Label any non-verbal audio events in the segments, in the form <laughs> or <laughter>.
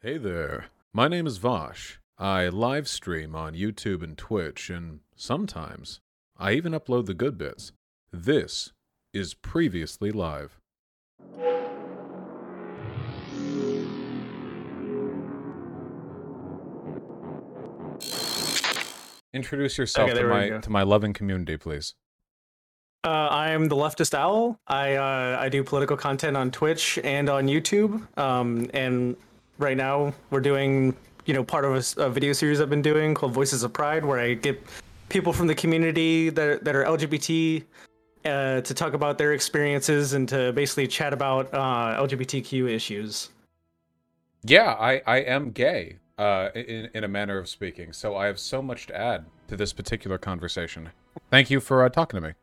Hey there. My name is Vosh. I live stream on YouTube and Twitch, and sometimes I even upload the good bits. This is Previously Live. Introduce yourself Okay, to there we my go. to my loving community, please. Uh, I'm the leftist owl. I uh, I do political content on Twitch and on YouTube. Um, and right now we're doing you know part of a video series I've been doing called Voices of Pride, where I get people from the community that are, that are LGBT uh, to talk about their experiences and to basically chat about uh, LGBTQ issues. Yeah, I, I am gay, uh, in, in a manner of speaking, so I have so much to add to this particular conversation. Thank you for uh, talking to me.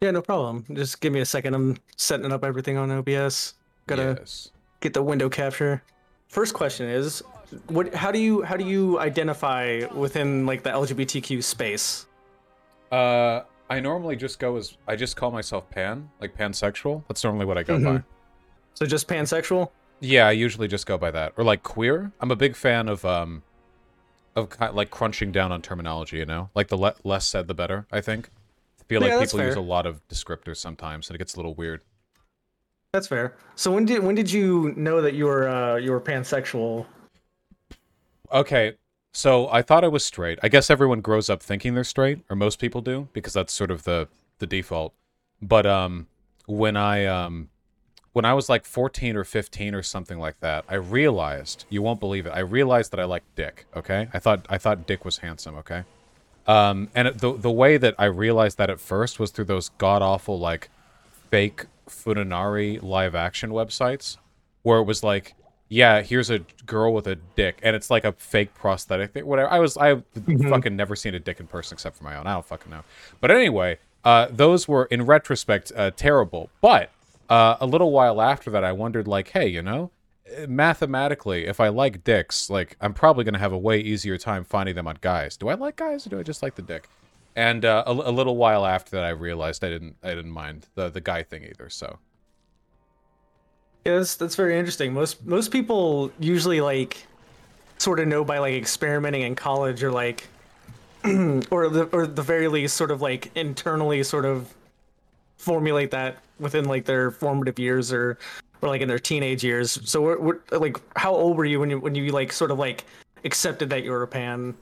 Yeah, no problem. Just give me a second. I'm setting up everything on OBS. Gotta Yes. get the window capture. First question is, what? How do you how do you identify within like the LGBTQ space? Uh, I normally just go as I just call myself pan, like pansexual. That's normally what I go by. Mhm. So just pansexual? Yeah, I usually just go by that, or like queer. I'm a big fan of um, of kind like crunching down on terminology. You know, like the le- less said, the better. I think. I feel Yeah, like people use a lot of descriptors sometimes, and it gets a little weird. That's fair. So when did when did you know that you were uh, you were pansexual? Okay, so I thought I was straight. I guess everyone grows up thinking they're straight, or most people do, because that's sort of the the default. But um, when I um, when I was like 14 or 15 or something like that, I realized you won't believe it. I realized that I liked Dick. Okay, I thought I thought Dick was handsome. Okay, um, and the the way that I realized that at first was through those god awful like fake futanari live action websites where it was like, yeah, here's a girl with a dick, and it's like a fake prosthetic thing. Whatever. I was, I fucking never seen a dick in person except for my own. I don't fucking know. But anyway, uh, those were in retrospect uh, terrible. But uh, a little while after that, I wondered, like, hey, you know, mathematically, if I like dicks, like, I'm probably gonna have a way easier time finding them on guys. Do I like guys, or do I just like the dick? And uh, a, a little while after that, I realized I didn't, I didn't mind the the guy thing either. So. Yeah, that's that's very interesting. Most most people usually like sort of know by like experimenting in college or like <clears throat> or the or the very least sort of like internally sort of formulate that within like their formative years or or like in their teenage years. So we're, we're like how old were you when you when you like sort of like accepted that you were a pan?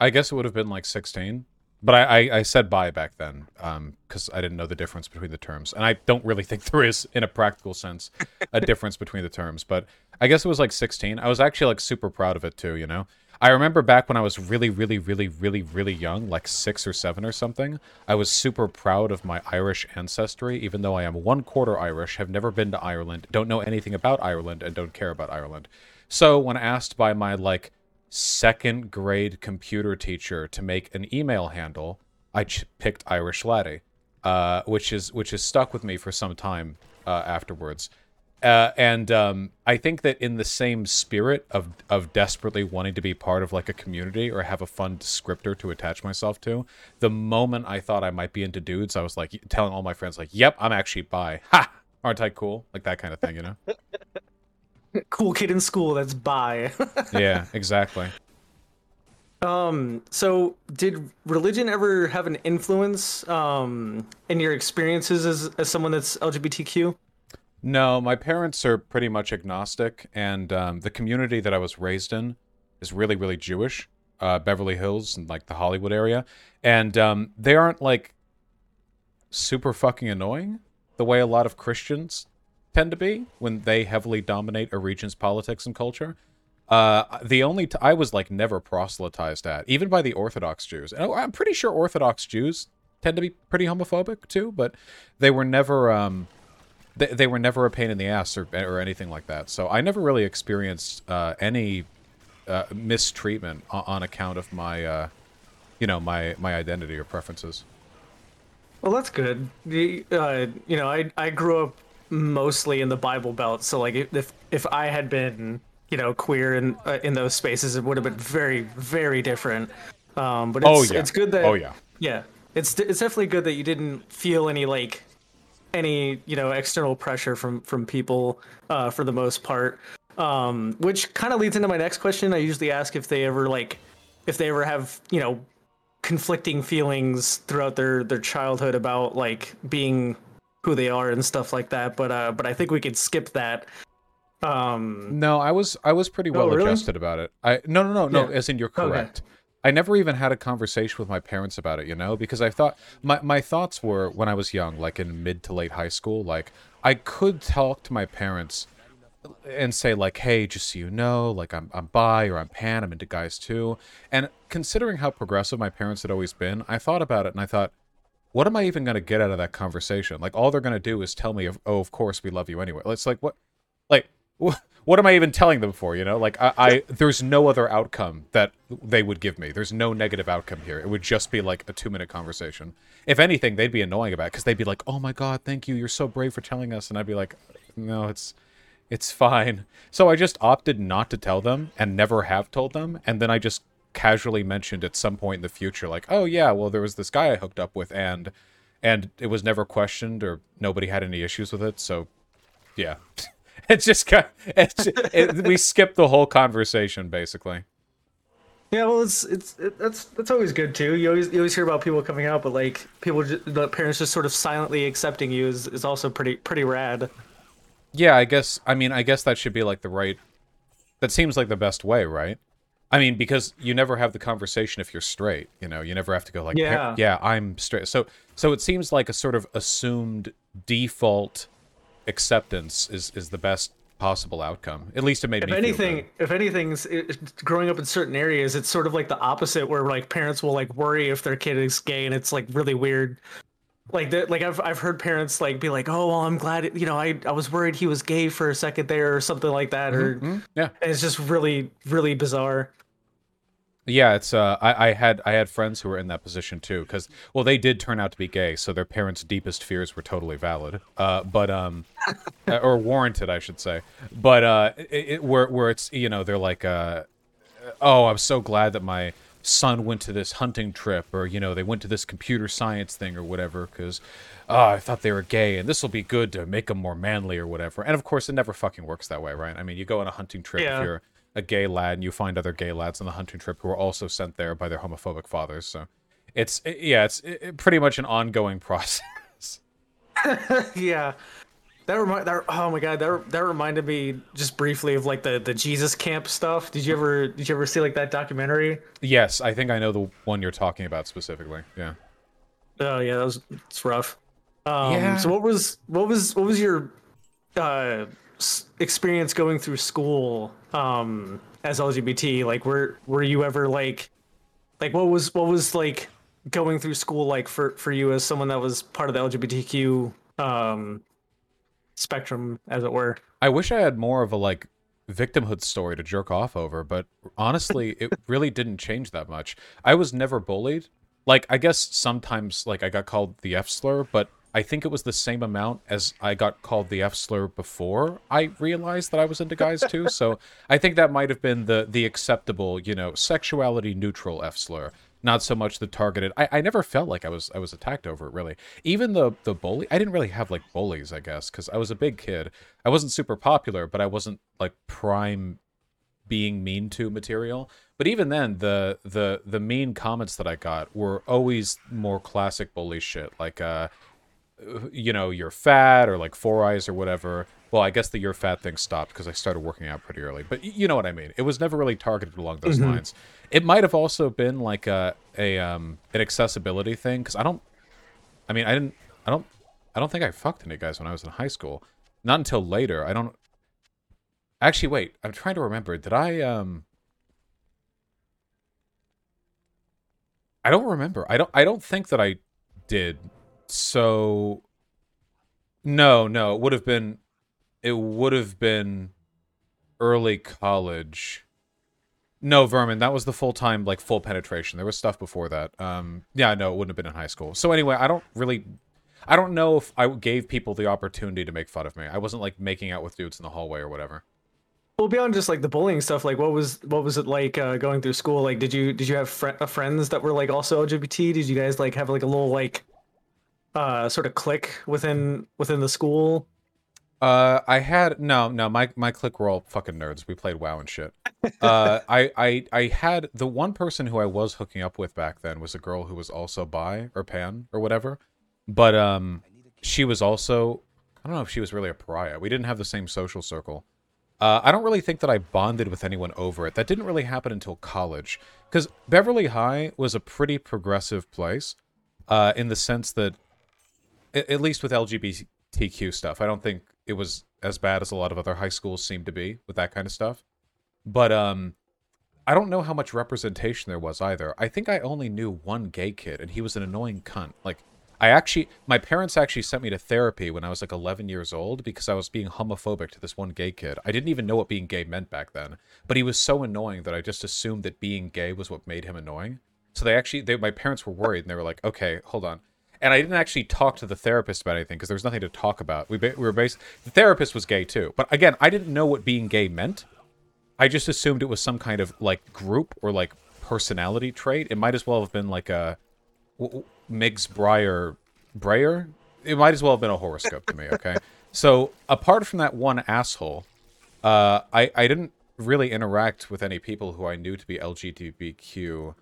I guess it would have been like 16. But I, I, I said bi back then um, because I didn't know the difference between the terms. And I don't really <laughs> think there is, in a practical sense, a <laughs> difference between the terms. But I guess it was like 16. I was actually like super proud of it too, you know? I remember back when I was really, really, really, really, really young, like six or seven or something, I was super proud of my Irish ancestry, even though I am one quarter Irish, have never been to Ireland, don't know anything about Ireland, and don't care about Ireland. So when asked by my like second grade computer teacher to make an email handle, I ch- picked Irish Laddie, uh, which is which has stuck with me for some time uh, afterwards. Uh, and um, I think that in the same spirit of of desperately wanting to be part of like a community or have a fun descriptor to attach myself to, the moment I thought I might be into dudes, I was like telling all my friends like, "Yep, I'm actually bi." Ha! Aren't I cool? Like that kind of thing, you know? <laughs> Cool kid in school that's bi. <laughs> yeah, exactly. Um, so did religion ever have an influence um in your experiences as as someone that's LGBTQ? No, my parents are pretty much agnostic, and um, the community that I was raised in is really, really Jewish. Uh, Beverly Hills and like the Hollywood area, and um, they aren't like super fucking annoying the way a lot of Christians tend to be when they heavily dominate a region's politics and culture. Uh, the only t- I was like never proselytized at, even by the Orthodox Jews. And I'm pretty sure Orthodox Jews tend to be pretty homophobic too, but they were never um, they, they were never a pain in the ass or, or anything like that. So I never really experienced uh, any uh, mistreatment on, on account of my, uh, you know, my my identity or preferences. Well, that's good. The- Uh, you know, I I grew up mostly in the Bible Belt, so like if if I had been you know queer in uh, in those spaces, it would have been very very different. Um, but it's, Oh, yeah. it's good that Oh, yeah. yeah, it's it's definitely good that you didn't feel any like any you know external pressure from from people uh, for the most part. Um, which kind of leads into my next question. I usually ask if they ever like, if they ever have you know, conflicting feelings throughout their their childhood about like being who they are and stuff like that. But uh, but I think we could skip that. Um, No, I was I was pretty well Oh, really? adjusted about it. I no no no no. Yeah. As in you're Okay. correct. I never even had a conversation with my parents about it, you know, because I thought my my thoughts were when I was young, like in mid to late high school, like I could talk to my parents and say like, "Hey, just so you know, like I'm I'm bi or I'm pan, I'm into guys too." And considering how progressive my parents had always been, I thought about it and I thought, what am I even going to get out of that conversation? Like all they're going to do is tell me, "Oh, of course we love you anyway." It's like what like wh- what am I even telling them for? You know, like I, I <laughs> there's no other outcome that they would give me. There's no negative outcome here. It would just be like a two minute conversation. If anything, they'd be annoying about it because they'd be like, "Oh my god, thank you, you're so brave for telling us," and I'd be like, "No, it's it's fine." So I just opted not to tell them and never have told them, and then I just casually mentioned at some point in the future, like, "Oh yeah, well there was this guy I hooked up with, and and it was never questioned or nobody had any issues with it, so yeah." <laughs> It's just kind it's it, we skipped the whole conversation basically. Yeah, well, it's it's it, that's that's always good too. You always you always hear about people coming out, but like people, ju- the parents just sort of silently accepting you is, is also pretty pretty rad. Yeah, I guess I mean I guess that should be like the right that seems like the best way, right? I mean, because you never have the conversation if you're straight, you know, you never have to go like, Yeah. yeah, I'm straight. So so it seems like a sort of assumed default acceptance is is the best possible outcome. At least it made If me feel anything, if anything's growing up in certain areas, it's sort of like the opposite, where like parents will like worry if their kid is gay, and it's like really weird. Like that, like I've I've heard parents like be like, oh well, I'm glad it, you know I I was worried he was gay for a second there or something like that, or Mhm, Yeah. and it's just really really bizarre. Yeah, it's uh I, I had I had friends who were in that position too because well they did turn out to be gay so their parents' deepest fears were totally valid uh but um <laughs> uh, or warranted I should say but uh it, it where where it's you know they're like uh oh I'm so glad that my son went to this hunting trip or you know they went to this computer science thing or whatever because oh ah, I thought they were gay and this will be good to make them more manly or whatever and of course it never fucking works that way right I mean you go on a hunting trip Yeah. if you're a gay lad and you find other gay lads on the hunting trip who are also sent there by their homophobic fathers. So it's it- yeah, it's it, it- pretty much an ongoing <laughs> process. <laughs> yeah. That remind that oh my god that that reminded me just briefly of like the the Jesus camp stuff. Did you ever did you ever see like that documentary? yes, I think I know the one you're talking about specifically. Yeah. Oh yeah, that was it's rough. Um, Yeah. So what was what was what was your uh, experience going through school um, as LGBT? Like, were were you ever like like what was what was like going through school like for for you as someone that was part of the LGBTQ um, spectrum, as it were? I wish I had more of a like victimhood story to jerk off over, but honestly, <laughs> it really didn't change that much. I was never bullied. Like I guess sometimes like I got called the F slur, but I think it was the same amount as I got called the F slur before I realized that I was into guys too. so I think that might have been the the acceptable, you know, sexuality neutral F slur. Not so much the targeted. I, I never felt like I was I was attacked over it really. Even the the bully, I didn't really have like bullies, I guess, because I was a big kid. I wasn't super popular, but I wasn't like prime being mean to material. But even then, the the the mean comments that I got were always more classic bully shit, like uh, you know, you're fat or like four eyes or whatever. Well, I guess the you're fat thing stopped because I started working out pretty early. But you know what I mean. It was never really targeted along those lines. It might have also been like a a um an accessibility thing because I don't. I mean, I didn't. I don't. I don't think I fucked any guys when I was in high school. Not until later. I don't. Actually, wait. I'm trying to remember. Did I um? I don't remember. I don't. I don't think that I did. So. No, no. It would have been. It would have been early college. No, Vermin, that was the full time, like full penetration. There was stuff before that. Um, yeah, no, it wouldn't have been in high school. So anyway, I don't really, I don't know if I gave people the opportunity to make fun of me. I wasn't like making out with dudes in the hallway or whatever. Well, beyond just like the bullying stuff, like what was what was it like uh, going through school? Like, did you did you have fr- uh, friends that were like also LGBT? Did you guys like have like a little like uh sort of clique within within the school? Uh, I had no, no. My my clique were all fucking nerds. We played WoW and shit. Uh, <laughs> I I I had the one person who I was hooking up with back then was a girl who was also bi or pan or whatever, but um, she was also I don't know if she was really a pariah. We didn't have the same social circle. Uh, I don't really think that I bonded with anyone over it. That didn't really happen until college, because Beverly High was a pretty progressive place, uh, in the sense that, at least with LGBTQ stuff, I don't think it was as bad as a lot of other high schools seem to be with that kind of stuff. But um, I don't know how much representation there was either. I think I only knew one gay kid, and he was an annoying cunt. Like, I actually, my parents actually sent me to therapy when I was like 11 years old because I was being homophobic to this one gay kid. I didn't even know what being gay meant back then, but he was so annoying that I just assumed that being gay was what made him annoying. So they actually, they, my parents were worried, and they were like, "Okay, hold on." And I didn't actually talk to the therapist about anything because there was nothing to talk about. We, we were based. The therapist was gay too, but again, I didn't know what being gay meant. I just assumed it was some kind of like group or like personality trait. It might as well have been like a Miggs Breyer Breyer. It might as well have been a horoscope to me. Okay, <laughs> so apart from that one asshole, uh, I I didn't really interact with any people who I knew to be LGBTQ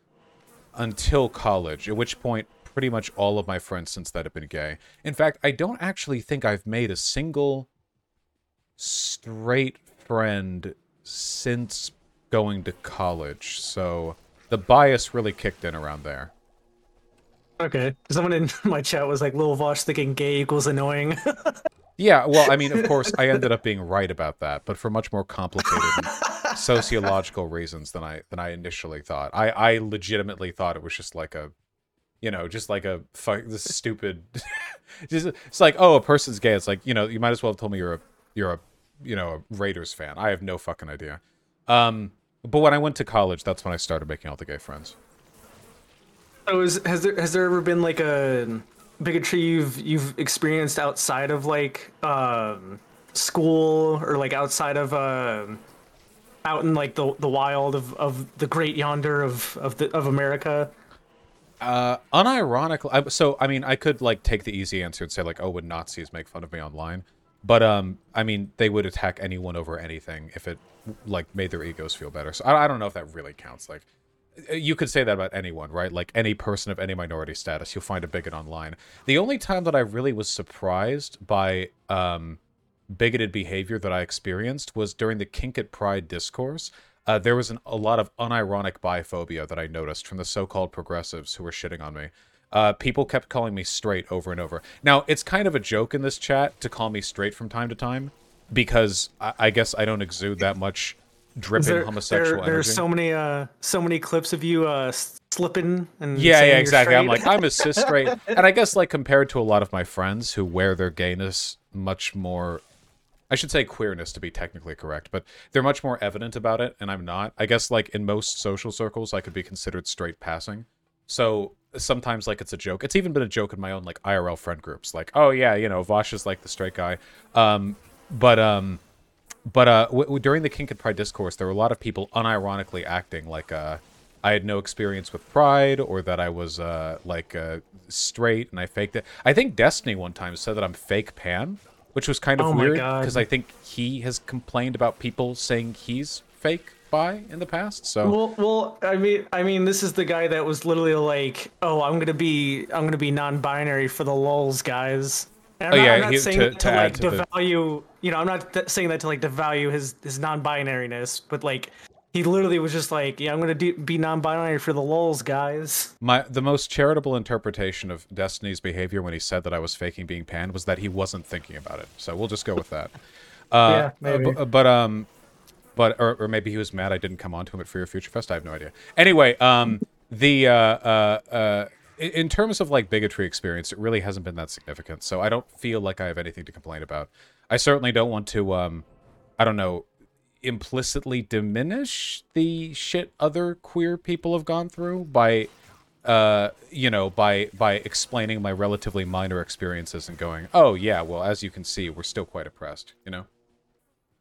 until college. At which point, pretty much all of my friends since that have been gay. In fact, I don't actually think I've made a single straight friend since going to college. So the bias really kicked in around there. Okay. Someone in <laughs> my chat was like, "Lil Vosh thinking gay equals annoying." <laughs> Yeah, well, I mean, of course, I ended up being right about that, but for much more complicated <laughs> sociological reasons than I than I initially thought. I I legitimately thought it was just like a, you know, just like a fuck this stupid. <laughs> just, it's like, oh, a person's gay. It's like you know, you might as well have told me you're a you're a you know a Raiders fan. I have no fucking idea. Um, but when I went to college, that's when I started making all the gay friends. So is, has there has there ever been like a bigotry you've you've experienced outside of like um, school or like outside of uh, out in like the the wild of, of the great yonder of of the of America? Uh, unironically, I, so I mean, I could like take the easy answer and say like, oh, would Nazis make fun of me online? But um, I mean, they would attack anyone over anything if it like made their egos feel better. So I, I don't know if that really counts. Like, you could say that about anyone, right? Like any person of any minority status, you'll find a bigot online. The only time that I really was surprised by um, bigoted behavior that I experienced was during the Kink at Pride discourse. Uh, there was an, a lot of unironic biphobia that I noticed from the so-called progressives who were shitting on me. Uh, people kept calling me straight over and over. Now, it's kind of a joke in this chat to call me straight from time to time because I, I guess I don't exude that much dripping There, homosexual there, energy. there's so many uh so many clips of you uh slipping and Yeah, yeah, exactly. I'm like, I'm a cis straight. <laughs> And I guess, like, compared to a lot of my friends who wear their gayness much more, I should say queerness to be technically correct, but they're much more evident about it, and I'm not. I guess, like, in most social circles, I could be considered straight passing. So sometimes, like, it's a joke. It's even been a joke in my own, like, IRL friend groups. Like, oh, yeah, you know, Vosh is like the straight guy. Um, but, um, but uh, w- w- during the Kink and Pride discourse, there were a lot of people unironically acting like uh, I had no experience with Pride or that I was uh, like uh, straight and I faked it. I think Destiny one time said that I'm fake pan, which was kind of Oh weird because I think he has complained about people saying he's fake bi in the past. So Well, well, I mean, I mean, this is the guy that was literally like, "Oh, I'm gonna be, I'm gonna be non-binary for the lulls, guys." And I'm Oh, not, yeah, I'm not he- saying to- that to to, like to the- devalue, you know, I'm not th- saying that to like devalue his his non-binariness, but like, he literally was just like, "Yeah, I'm gonna do, be non-binary for the lulls, guys." My the most charitable interpretation of Destiny's behavior when he said that I was faking being panned was that he wasn't thinking about it. So we'll just go with that. <laughs> Uh, Yeah, maybe. uh, bu- but um, but or, or maybe he was mad I didn't come on to him at Fear Future Fest. I have no idea. Anyway, um, the uh, uh, uh, in- in terms of like bigotry experience, it really hasn't been that significant. So I don't feel like I have anything to complain about. I certainly don't want to um, I don't know, implicitly diminish the shit other queer people have gone through by uh you know by by explaining my relatively minor experiences and going oh yeah well as you can see we're still quite oppressed you know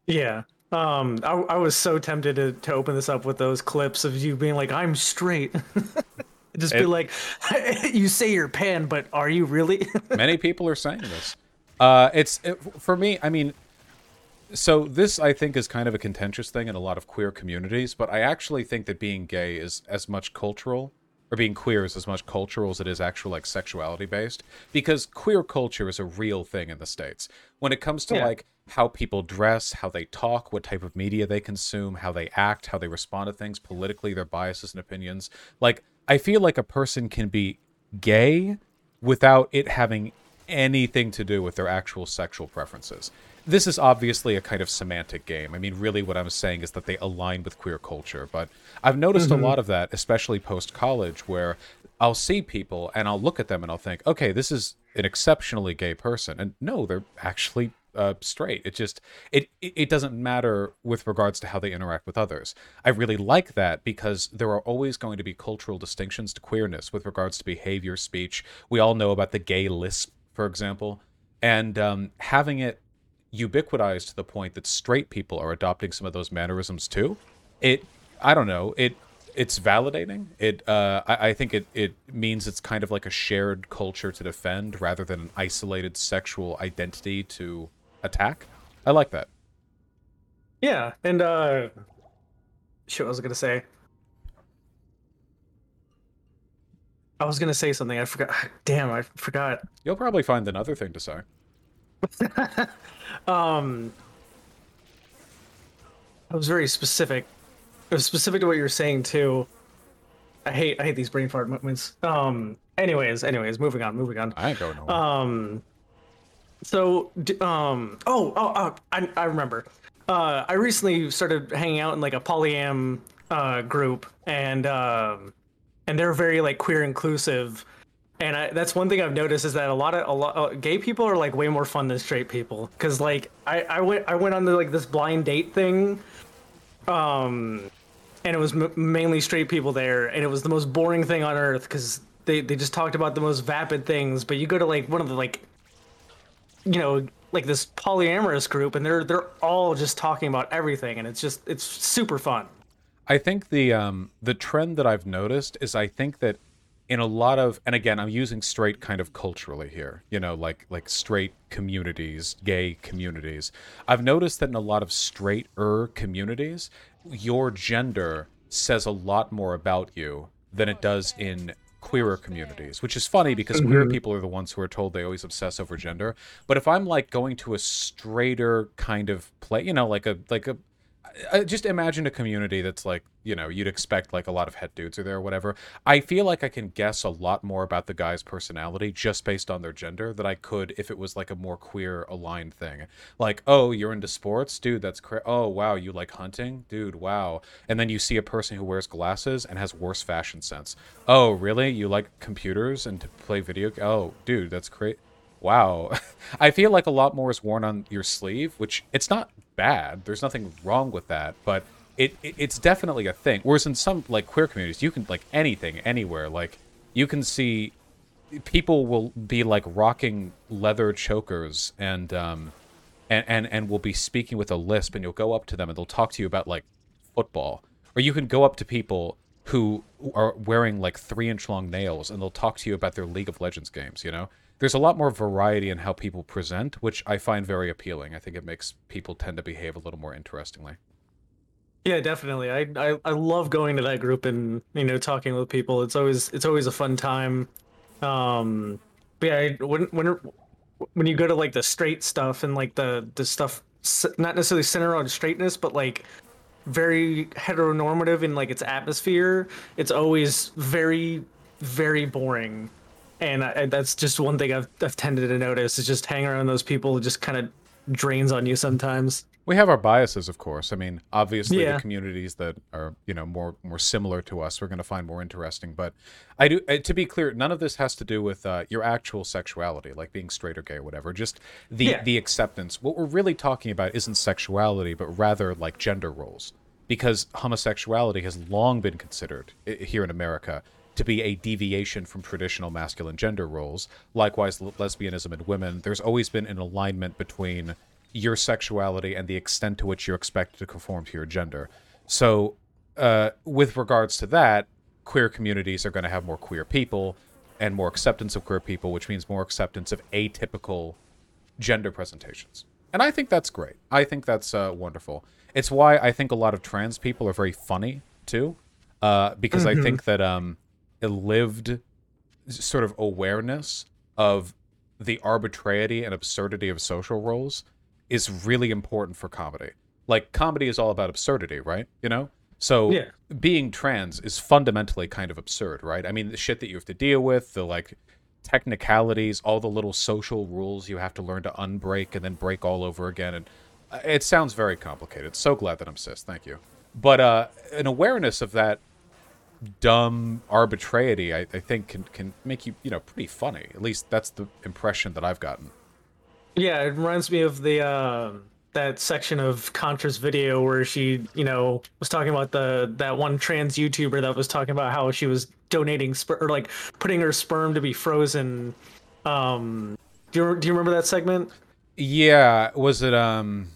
Yeah. Um, I, I was so tempted to, to open this up with those clips of you being like, "I'm straight." <laughs> Just be like, <laughs> "You say you're pan, but are you really?" <laughs> many people are saying this uh it's it, for me i mean so this I think is kind of a contentious thing in a lot of queer communities, but I actually think that being gay is as much cultural or being queer is as much cultural as it is actual like sexuality based because queer culture is a real thing in the states. When it comes to Yeah. like how people dress, how they talk, what type of media they consume, how they act, how they respond to things politically, their biases and opinions. Like I feel like a person can be gay without it having anything to do with their actual sexual preferences. This is obviously a kind of semantic game. I mean, really, what I'm saying is that they align with queer culture. But I've noticed a lot of that, especially post college, where I'll see people and I'll look at them and I'll think, okay, this is an exceptionally gay person. And no, they're actually uh, straight. It just it it doesn't matter with regards to how they interact with others. I really like that because there are always going to be cultural distinctions to queerness with regards to behavior, speech. We all know about the gay lisp, for example, and um, having it ubiquitized to the point that straight people are adopting some of those mannerisms too. It I don't know it. It's validating. It, uh, I, I think it, it means it's kind of like a shared culture to defend rather than an isolated sexual identity to attack. I like that. Yeah, and uh, shit, what was I gonna say? I was gonna say something. I forgot. <sighs> Damn, I forgot. You'll probably find another thing to say. <laughs> Um, I was very specific. It was specific to what you were saying too. I hate I hate these brain fart moments. Um. Anyways, anyways, moving on, moving on. I ain't going nowhere. Um. So, d- um. Oh, oh, oh I, I remember. Uh, I recently started hanging out in like a polyam uh group, and um, and they're very like queer inclusive. And I, that's one thing I've noticed is that a lot of a lot uh, gay people are like way more fun than straight people. Cause like I, I went I went on to like this blind date thing, um, and it was m- mainly straight people there, and it was the most boring thing on earth because they they just talked about the most vapid things. But you go to like one of the like, you know, like this polyamorous group, and they're they're all just talking about everything, and it's just it's super fun. I think the um the trend that I've noticed is I think that in a lot of and again I'm using straight kind of culturally here, you know, like like straight communities, gay communities. I've noticed that in a lot of straighter communities, your gender says a lot more about you than it does in queerer communities, which is funny because queer mm-hmm. people are the ones who are told they always obsess over gender. But if I'm like going to a straighter kind of play, you know, like a like a I just imagine a community that's like you know you'd expect like a lot of het dudes are there or whatever. I feel like i can guess a lot more about the guy's personality just based on their gender than i could if it was like a more queer aligned thing. Like oh you're into sports? Dude that's cra- oh wow you like hunting? Dude wow. And then you see a person who wears glasses and has worse fashion sense. Oh really? You like computers and to play video oh dude that's great Wow. <laughs> I feel like a lot more is worn on your sleeve, which it's not bad. There's nothing wrong with that, but it, it it's definitely a thing. Whereas in some like queer communities, you can like anything anywhere. Like you can see people will be like rocking leather chokers and um and and and will be speaking with a lisp and you'll go up to them and they'll talk to you about like football. Or you can go up to people who are wearing like three inch long nails and they'll talk to you about their League of Legends games, you know? There's a lot more variety in how people present, which I find very appealing. I think it makes people tend to behave a little more interestingly. Yeah, definitely. I, I I love going to that group and you know talking with people. It's always it's always a fun time. Um, but yeah, I- when when when you go to like the straight stuff and like the the stuff not necessarily centered on straightness, but like very heteronormative in like its atmosphere, it's always very very boring. And I, that's just one thing I've I've tended to notice is just hang around those people it just kind of drains on you sometimes. We have our biases, of course. I mean, obviously, Yeah. the communities that are you know more more similar to us, we're going to find more interesting. But I do, to be clear, none of this has to do with uh, your actual sexuality, like being straight or gay or whatever. Just the Yeah. the acceptance. What we're really talking about isn't sexuality, but rather like gender roles, because homosexuality has long been considered here in America to be a deviation from traditional masculine gender roles. Likewise, l- lesbianism and women. There's always been an alignment between your sexuality and the extent to which you're expected to conform to your gender. So, uh, with regards to that, queer communities are going to have more queer people and more acceptance of queer people, which means more acceptance of atypical gender presentations. and I think that's great. I think that's uh, wonderful. It's why I think a lot of trans people are very funny too, uh, because I think that um, lived sort of awareness of the arbitrarity and absurdity of social roles is really important for comedy. Like comedy is all about absurdity, right? You know? So Yeah. being trans is fundamentally kind of absurd, right? I mean, the shit that you have to deal with, the like technicalities, all the little social rules you have to learn to unbreak and then break all over again and uh, it sounds very complicated. So glad that I'm cis. Thank you. But uh an awareness of that dumb arbitrarity, I, I think can can make you, you know, pretty funny. At least that's the impression that I've gotten. Yeah, it reminds me of the uh, that section of Contra's video where she, you know, was talking about the that one trans YouTuber that was talking about how she was donating sper- or like putting her sperm to be frozen. Um, do you do you remember that segment? Yeah, was it um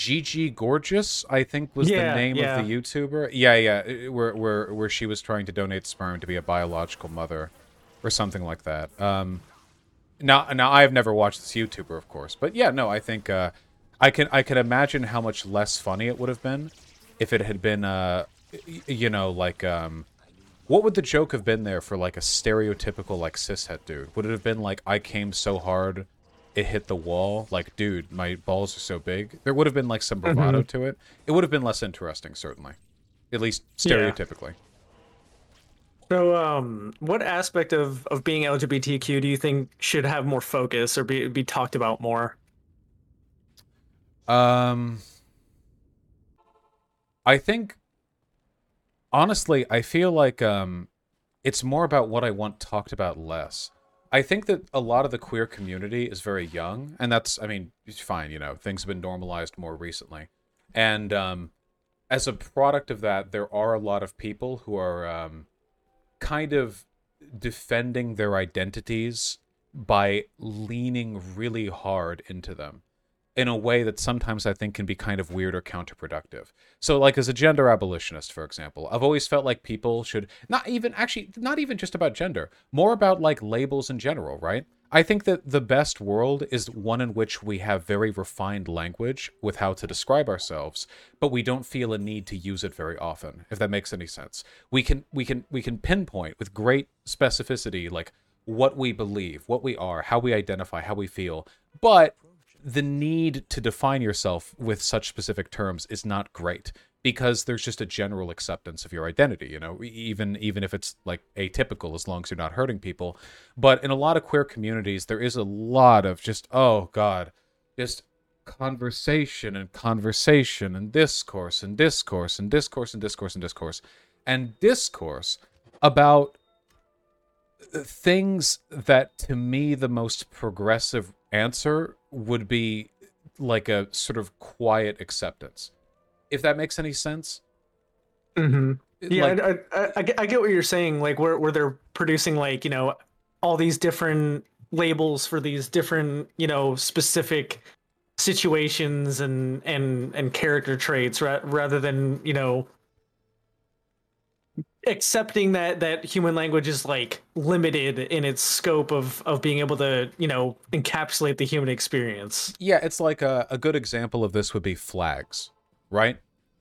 Gigi Gorgeous, I think was Yeah, the name yeah. of the YouTuber. Yeah, yeah, where where where she was trying to donate sperm to be a biological mother or something like that. Um now now I've never watched this YouTuber, of course. But yeah, no, I think uh I can I can imagine how much less funny it would have been if it had been uh you know, like um what would the joke have been there for like a stereotypical like cishet dude? Would it have been like I came so hard it hit the wall? Like, dude, my balls are so big. There would have been like some bravado to it. It would have been less interesting, certainly. At least Yeah. stereotypically. So, um, what aspect of of being LGBTQ do you think should have more focus or be be talked about more? Um I think honestly, I feel like um it's more about what I want talked about less. I think that a lot of the queer community is very young, and that's I mean, it's fine, you know, things have been normalized more recently. And um as a product of that, there are a lot of people who are um kind of defending their identities by leaning really hard into them in a way that sometimes I think can be kind of weird or counterproductive. So, like as a gender abolitionist, for example, I've always felt like people should not even actually not even just about gender, more about like labels in general, right? I think that the best world is one in which we have very refined language with how to describe ourselves, but we don't feel a need to use it very often, if that makes any sense. We can we can we can pinpoint with great specificity like what we believe, what we are, how we identify, how we feel, but the need to define yourself with such specific terms is not great because there's just a general acceptance of your identity you know even even if it's like atypical as long as you're not hurting people. But in a lot of queer communities there is a lot of just oh god just conversation and conversation and discourse and discourse and discourse and discourse and discourse and discourse about uh, things that to me the most progressive answer would be like a sort of quiet acceptance if that makes any sense Mm-hmm. Yeah, Like- I, I, I, get- I get what you're saying. Like, where where they're producing like you know all these different labels for these different you know specific situations and and and character traits, ra- rather than you know accepting that that human language is like limited in its scope of of being able to you know encapsulate the human experience. yeah it's like a, a good example of this would be flags right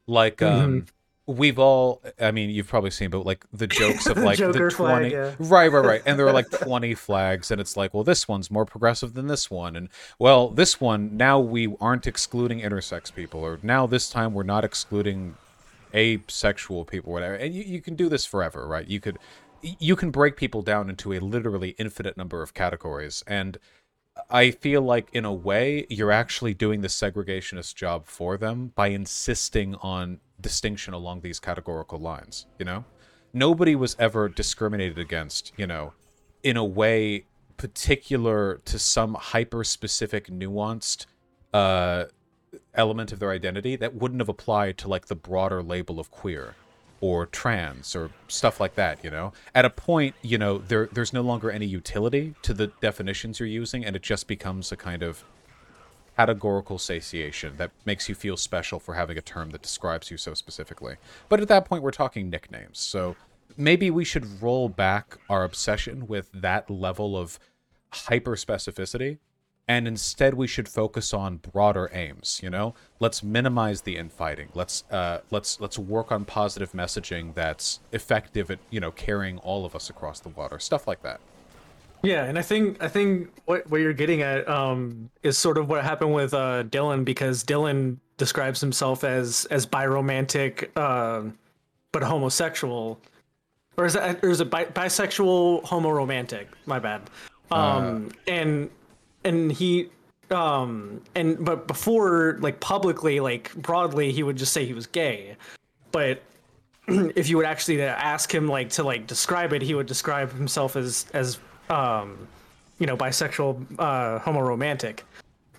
like um we've all i mean you've probably seen but like the jokes of <laughs> like the Joker 20 flag, yeah. right right right <laughs> and there are like 20 flags and it's like well this one's more progressive than this one and well this one now we aren't excluding intersex people or now this time we're not excluding asexual people whatever and you, you can do this forever right you could you can break people down into a literally infinite number of categories and I feel like, in a way, you're actually doing the segregationist job for them by insisting on distinction along these categorical lines. You know, nobody was ever discriminated against. You know, in a way particular to some hyper specific, nuanced uh, element of their identity that wouldn't have applied to like the broader label of queer or trans or stuff like that you know? At a point you know there there's no longer any utility to the definitions you're using and it just becomes a kind of categorical satiation that makes you feel special for having a term that describes you so specifically. But at that point we're talking nicknames. So maybe we should roll back our obsession with that level of hyper specificity and instead we should focus on broader aims you know? Let's minimize the infighting. Let's uh let's let's work on positive messaging that's effective at you know carrying all of us across the water. Stuff like that. Yeah, and I think I think what what you're getting at um, is sort of what happened with uh, Dylan because Dylan describes himself as as biromantic, uh, but homosexual, or is that or is it bi- bisexual homoromantic? My bad. Um, and and he um and but before like publicly like broadly he would just say he was gay, but <clears throat> if you would actually ask him like to like describe it, he would describe himself as as um, you know bisexual, uh, homoromantic,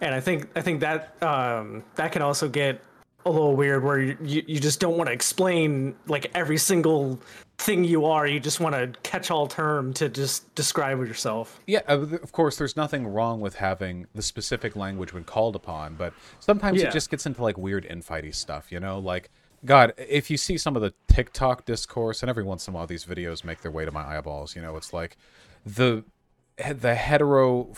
and I think I think that um, that can also get a little weird where you you, you just don't want to explain like every single thing you are. You just want to catch all term to just describe yourself. Yeah, of of course, there's nothing wrong with having the specific language when called upon, but sometimes Yeah. it just gets into like weird infighty stuff, you know? Like, God, if you see some of the TikTok discourse, and every once in a while these videos make their way to my eyeballs, you know, it's like the the hetero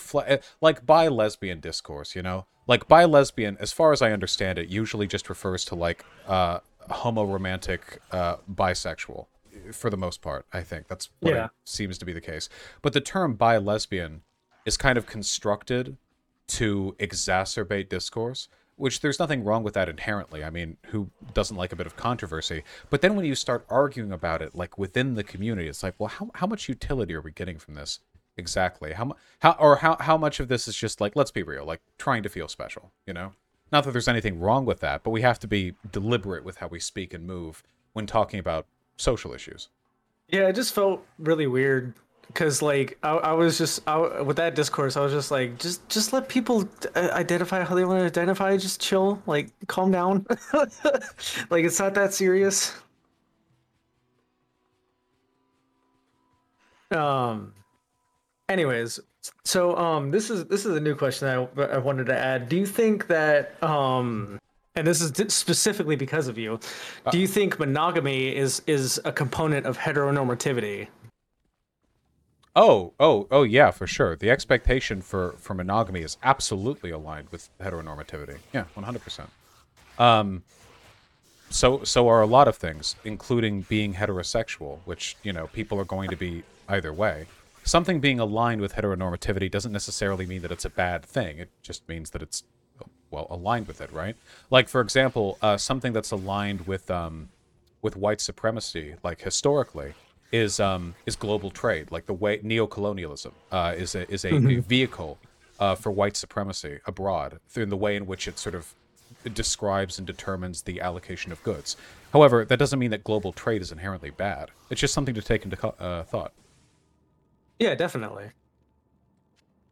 like bi lesbian discourse, you know, like bi lesbian, as far as I understand it, usually just refers to like uh homo romantic uh bisexual for the most part. I think that's what Yeah. seems to be the case. But the term bi lesbian is kind of constructed to exacerbate discourse, which there's nothing wrong with that inherently. I mean, who doesn't like a bit of controversy? But then when you start arguing about it, like within the community, it's like, well, how, how much utility are we getting from this exactly? How, how, or how, how much of this is just like, let's be real, like trying to feel special, you know? Not that there's anything wrong with that, but we have to be deliberate with how we speak and move when talking about social issues. Yeah, it just felt really weird because like I, I was just I, with that discourse, I was just like, just just let people uh, identify how they want to identify. Just chill, like calm down. <laughs> like it's not that serious. Um. Anyways, so um, this is this is a new question I I wanted to add. Do you think that um, and this is specifically because of you, do you think monogamy is is a component of heteronormativity? Oh, oh, oh, yeah, for sure. The expectation for for monogamy is absolutely aligned with heteronormativity. Yeah, one hundred percent. Um, so so are a lot of things, including being heterosexual, which you know people are going to be either way. Something being aligned with heteronormativity doesn't necessarily mean that it's a bad thing. It just means that it's well aligned with it, right? Like for example, uh, something that's aligned with um, with white supremacy, like historically, is um, is global trade. Like the way neocolonialism uh, is a is a, a vehicle uh, for white supremacy abroad, in the way in which it sort of describes and determines the allocation of goods. However, that doesn't mean that global trade is inherently bad. It's just something to take into co- uh, thought. Yeah, definitely.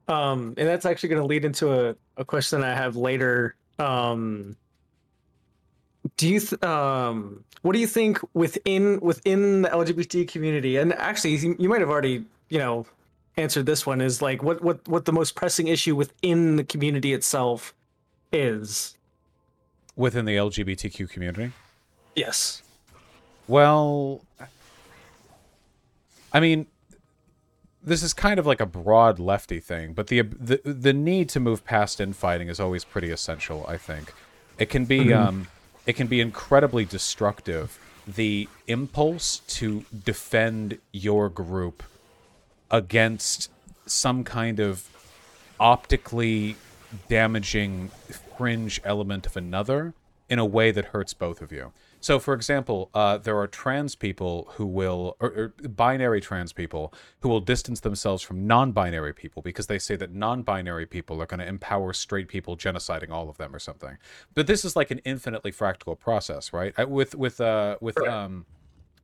Um, and that's actually going to lead into a, a question I have later. Um, do you th- um, what do you think within within the LGBT community? And actually, you you might have already you know answered this one. Is like what what what the most pressing issue within the community itself is? Within the LGBTQ community, Yes. Well, I mean, this is kind of like a broad lefty thing, but the the the need to move past infighting is always pretty essential. I think it can be um, it can be incredibly destructive. The impulse to defend your group against some kind of optically damaging fringe element of another in a way that hurts both of you. So, for example, uh, there are trans people who will, or, or binary trans people who will distance themselves from non-binary people because they say that non-binary people are going to empower straight people, genociding all of them or something. But this is like an infinitely fractal process, right? I- With with uh, with um,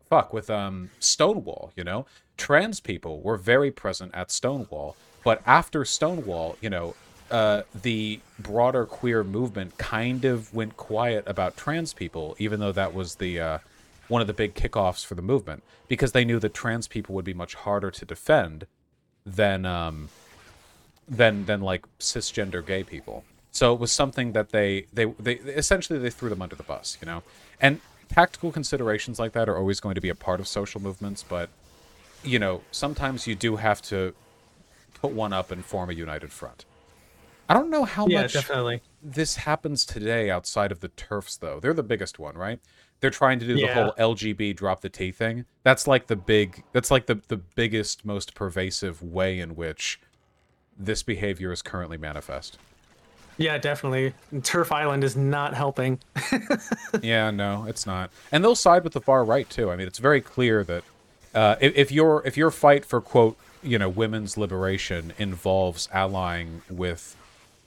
fuck with um Stonewall, you know, trans people were very present at Stonewall, but after Stonewall, you know, uh, the broader queer movement kind of went quiet about trans people, even though that was the uh, one of the big kickoffs for the movement, because they knew that trans people would be much harder to defend than um, than than like cisgender gay people. So it was something that they they they essentially they threw them under the bus, you know. And tactical considerations like that are always going to be a part of social movements, but you know, sometimes you do have to put one up and form a united front. I don't know how yeah, much definitely. this happens today outside of the TERFs though. They're the biggest one, right? They're trying to do the whole LGB drop the T thing. That's like the big that's like the the biggest most pervasive way in which this behavior is currently manifest. Yeah, definitely. TERF Island is not helping. <laughs> yeah, no, it's not. And they'll side with the far right too. I mean, it's very clear that uh, if, if your if your fight for quote you know women's liberation involves allying with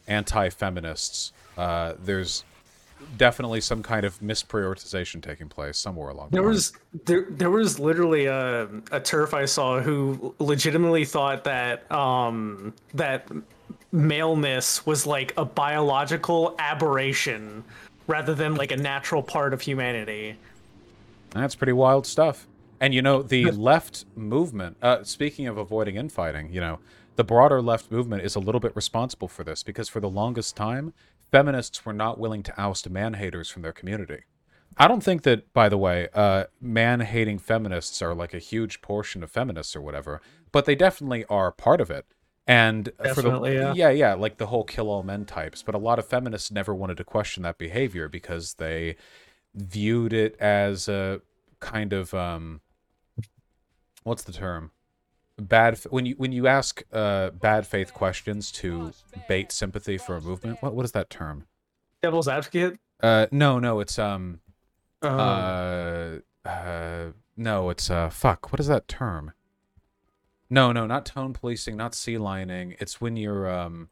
anti-feminists, uh, there's definitely some kind of misprioritization taking place somewhere along There the line. was there there was literally a a TERF I saw who legitimately thought that um that maleness was like a biological aberration rather than like a natural part of humanity. That's pretty wild stuff. And you know, the left movement, uh, speaking of avoiding infighting, you know, the broader left movement is a little bit responsible for this because for the longest time, feminists were not willing to oust man haters from their community. I don't think that, by the way, uh, man hating feminists are like a huge portion of feminists or whatever, but they definitely are part of it. And for the Definitely, yeah. yeah, yeah, like the whole kill all men types. But a lot of feminists never wanted to question that behavior because they viewed it as a kind of um what's the term bad when you when you ask uh bad faith questions to bait sympathy for a movement what what is that term Devil's advocate. uh no no it's um Um, uh uh no it's uh fuck what is that term no no not tone policing not sealioning it's when you're um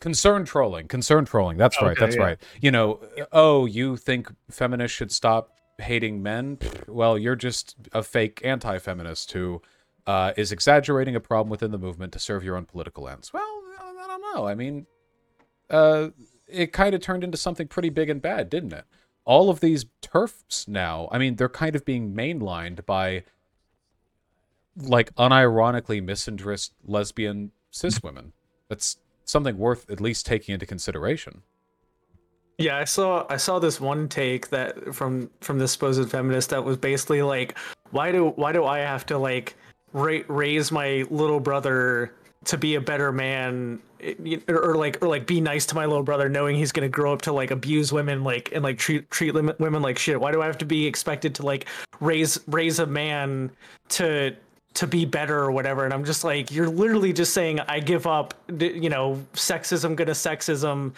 concern trolling concern trolling that's right that's yeah. right you know oh you think feminists should stop hating men well you're just a fake anti-feminist who uh, is exaggerating a problem within the movement to serve your own political ends well i don't know i mean uh, it kind of turned into something pretty big and bad, didn't it? All of these TERFs now, I mean, they're kind of being mainlined by like unironically misandrist lesbian cis women. That's something worth at least taking into consideration. Yeah, I saw I saw this one take that from from this supposed feminist that was basically like, why do why do I have to like ra- raise my little brother to be a better man, eh, or, like or like be nice to my little brother, knowing he's gonna grow up to like abuse women like and like treat treat women like shit. Why do I have to be expected to like raise raise a man to to be better or whatever and i'm just like you're literally just saying i give up you know sexism gonna sexism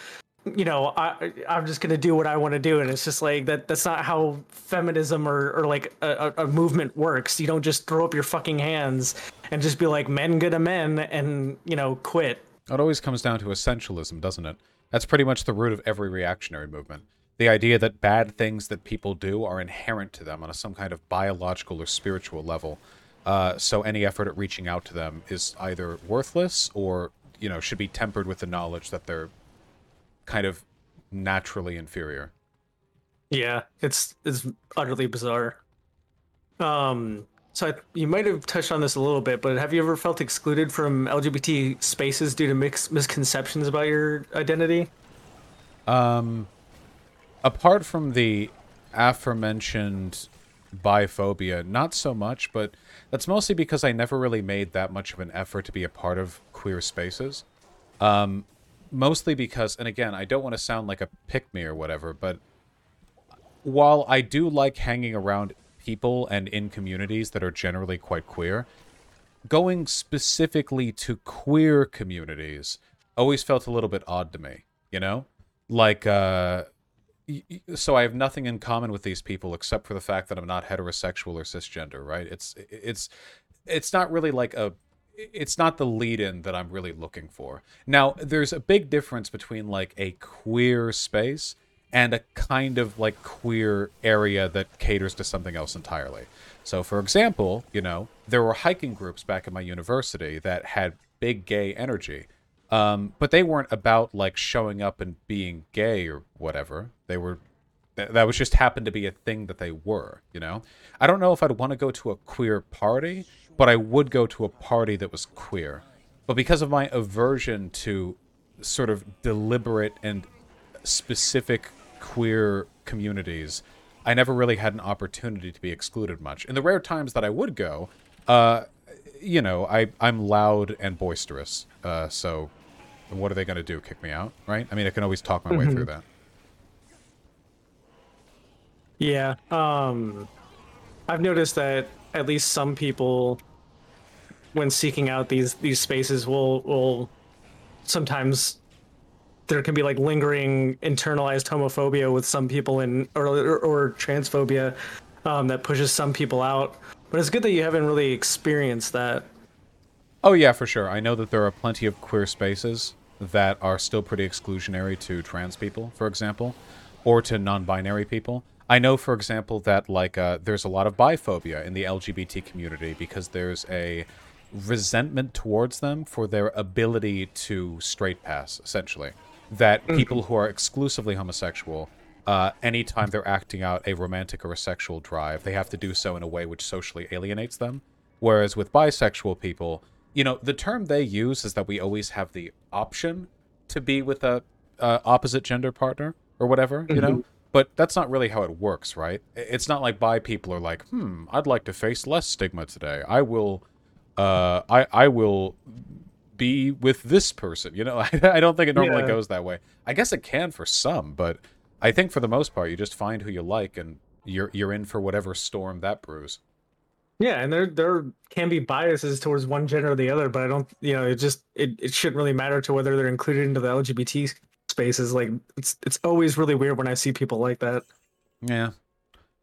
you know i i'm just gonna do what i want to do and it's just like that that's not how feminism or, or like a, a movement works you don't just throw up your fucking hands and just be like men gonna men and you know quit It always comes down to essentialism, doesn't it? That's pretty much the root of every reactionary movement. The idea that bad things that people do are inherent to them on a, some kind of biological or spiritual level. Uh, so any effort at reaching out to them is either worthless or, you know, should be tempered with the knowledge that they're kind of naturally inferior. Yeah, it's it's utterly bizarre. Um, so I, you might have touched on this a little bit, but have you ever felt excluded from LGBT spaces due to mix, misconceptions about your identity? Um, apart from the aforementioned biphobia, not so much, but that's mostly because I never really made that much of an effort to be a part of queer spaces. Um, mostly because, and again, I don't want to sound like a pick me or whatever, but while I do like hanging around people and in communities that are generally quite queer, going specifically to queer communities always felt a little bit odd to me, you know? Like, uh, so I have nothing in common with these people except for the fact that I'm not heterosexual or cisgender, right? It's, it's, it's not really like a, it's not the lead in that I'm really looking for. Now, there's a big difference between like a queer space and a kind of like queer area that caters to something else entirely. So, for example, you know, there were hiking groups back at my university that had big gay energy. Um, but they weren't about like showing up and being gay or whatever. They were that was just happened to be a thing that they were, you know. I don't know if I'd want to go to a queer party, but I would go to a party that was queer. But because of my aversion to sort of deliberate and specific queer communities, I never really had an opportunity to be excluded much. In the rare times that I would go, uh, you know, I I'm loud and boisterous, uh, so what are they going to do? Kick me out, right? I mean, I can always talk my way through that. Yeah. Um, I've noticed that at least some people, when seeking out these these spaces, will will sometimes there can be like lingering internalized homophobia with some people in or or, or transphobia um, that pushes some people out. But it's good that you haven't really experienced that. Oh yeah, for sure. I know that there are plenty of queer spaces that are still pretty exclusionary to trans people, for example, or to non-binary people. I know, for example, that like uh, there's a lot of biphobia in the LGBT community because there's a resentment towards them for their ability to straight pass, essentially. That people who are exclusively homosexual, uh, anytime they're acting out a romantic or a sexual drive, they have to do so in a way which socially alienates them. Whereas with bisexual people, you know, the term they use is that we always have the option to be with a uh, opposite gender partner or whatever, you know. But that's not really how it works, right? It's not like bi people are like, hmm, I'd like to face less stigma today. I will, uh, I I will be with this person. You know, I, <laughs> I don't think it normally Yeah. goes that way. I guess it can for some, but I think for the most part, you just find who you like and you're you're in for whatever storm that brews. Yeah, and there there can be biases towards one gender or the other, but I don't, you know, it just it, it shouldn't really matter to whether they're included into the LGBT spaces. Like it's it's always really weird when I see people like that. Yeah.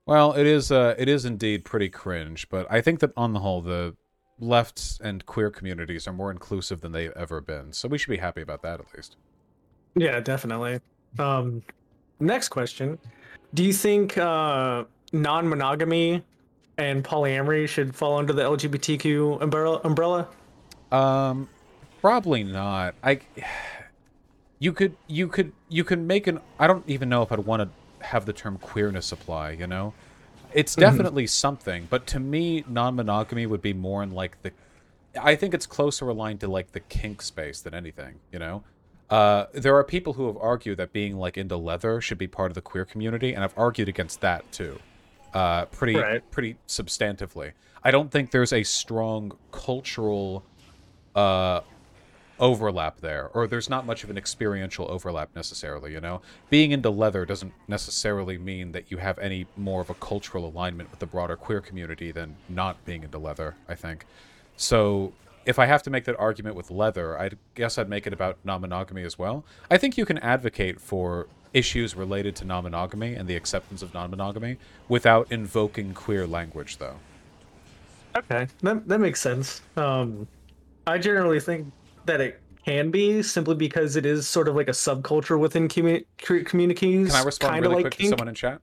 Well, it is uh it is indeed pretty cringe, but I think that on the whole the left and queer communities are more inclusive than they've ever been. So we should be happy about that at least. Yeah, definitely. Um, next question: Do you think uh, non-monogamy and polyamory should fall under the LGBTQ umbrella? Umbrella? Um probably not. I you could you could you can make an I don't even know if I'd want to have the term queerness apply, you know? It's definitely something, but to me non-monogamy would be more in like the I think it's closer aligned to like the kink space than anything, you know? Uh, there are people who have argued that being like into leather should be part of the queer community, and I've argued against that too, uh, pretty Right. pretty substantively. I don't think there's a strong cultural uh, overlap there, or there's not much of an experiential overlap necessarily. You know, being into leather doesn't necessarily mean that you have any more of a cultural alignment with the broader queer community than not being into leather. I think. So if I have to make that argument with leather, I guess I'd make it about non-monogamy as well. I think you can advocate for issues related to non-monogamy and the acceptance of non-monogamy without invoking queer language, though. Okay, that that makes sense. Um, I generally think that it can be simply because it is sort of like a subculture within commu- communities. Can I respond really like quick kink. to someone in chat?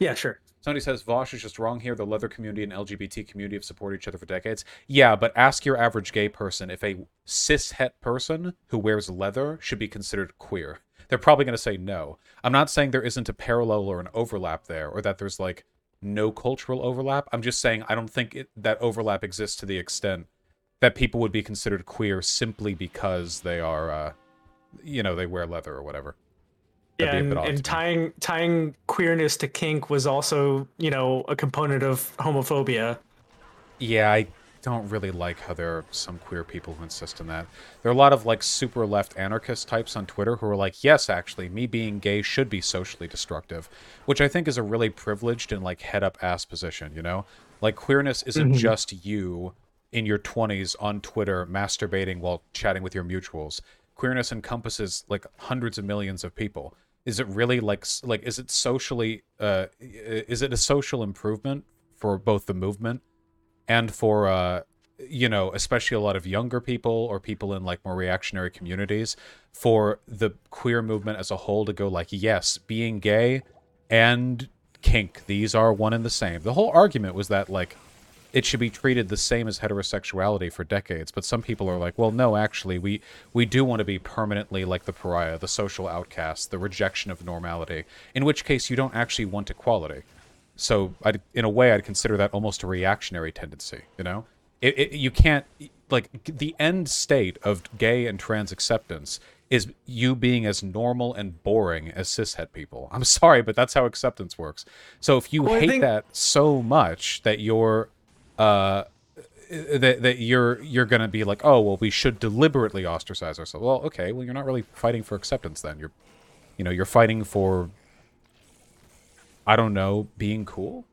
Yeah, sure. Somebody says Vosh is just wrong here. The leather community and LGBT community have supported each other for decades. Yeah, but ask your average gay person if a cis het person who wears leather should be considered queer. They're probably going to say no. I'm not saying there isn't a parallel or an overlap there, or that there's like no cultural overlap. I'm just saying I don't think it, that overlap exists to the extent that people would be considered queer simply because they are, uh, you know, they wear leather or whatever. That'd Yeah, and, and tying tying queerness to kink was also, you know, a component of homophobia. Yeah, I don't really like how there are some queer people who insist on that. There are a lot of like super left anarchist types on Twitter who are like, yes, actually, me being gay should be socially destructive, which I think is a really privileged and like head up ass position, you know? Like queerness isn't just you in your 20s on Twitter masturbating while chatting with your mutuals. Queerness encompasses like hundreds of millions of people. Is it really like like is it socially uh is it a social improvement for both the movement and for uh you know especially a lot of younger people or people in like more reactionary communities for the queer movement as a whole to go like yes being gay and kink these are one and the same the whole argument was that like it should be treated the same as heterosexuality for decades but some people are like well no actually we we do want to be permanently like the pariah the social outcast the rejection of normality in which case you don't actually want equality. So I'd, in a way i'd consider that almost a reactionary tendency you know? It, it, you can't like the end state of gay and trans acceptance is you being as normal and boring as cishet people. I'm <laughs> sorry but that's how acceptance works. So if you Well, hate think- that so much that you're uh that that you're you're going to be like, oh well, we should deliberately ostracize ourselves. Well, okay, well you're not really fighting for acceptance then. You're, you know, you're fighting for. I don't know, being cool.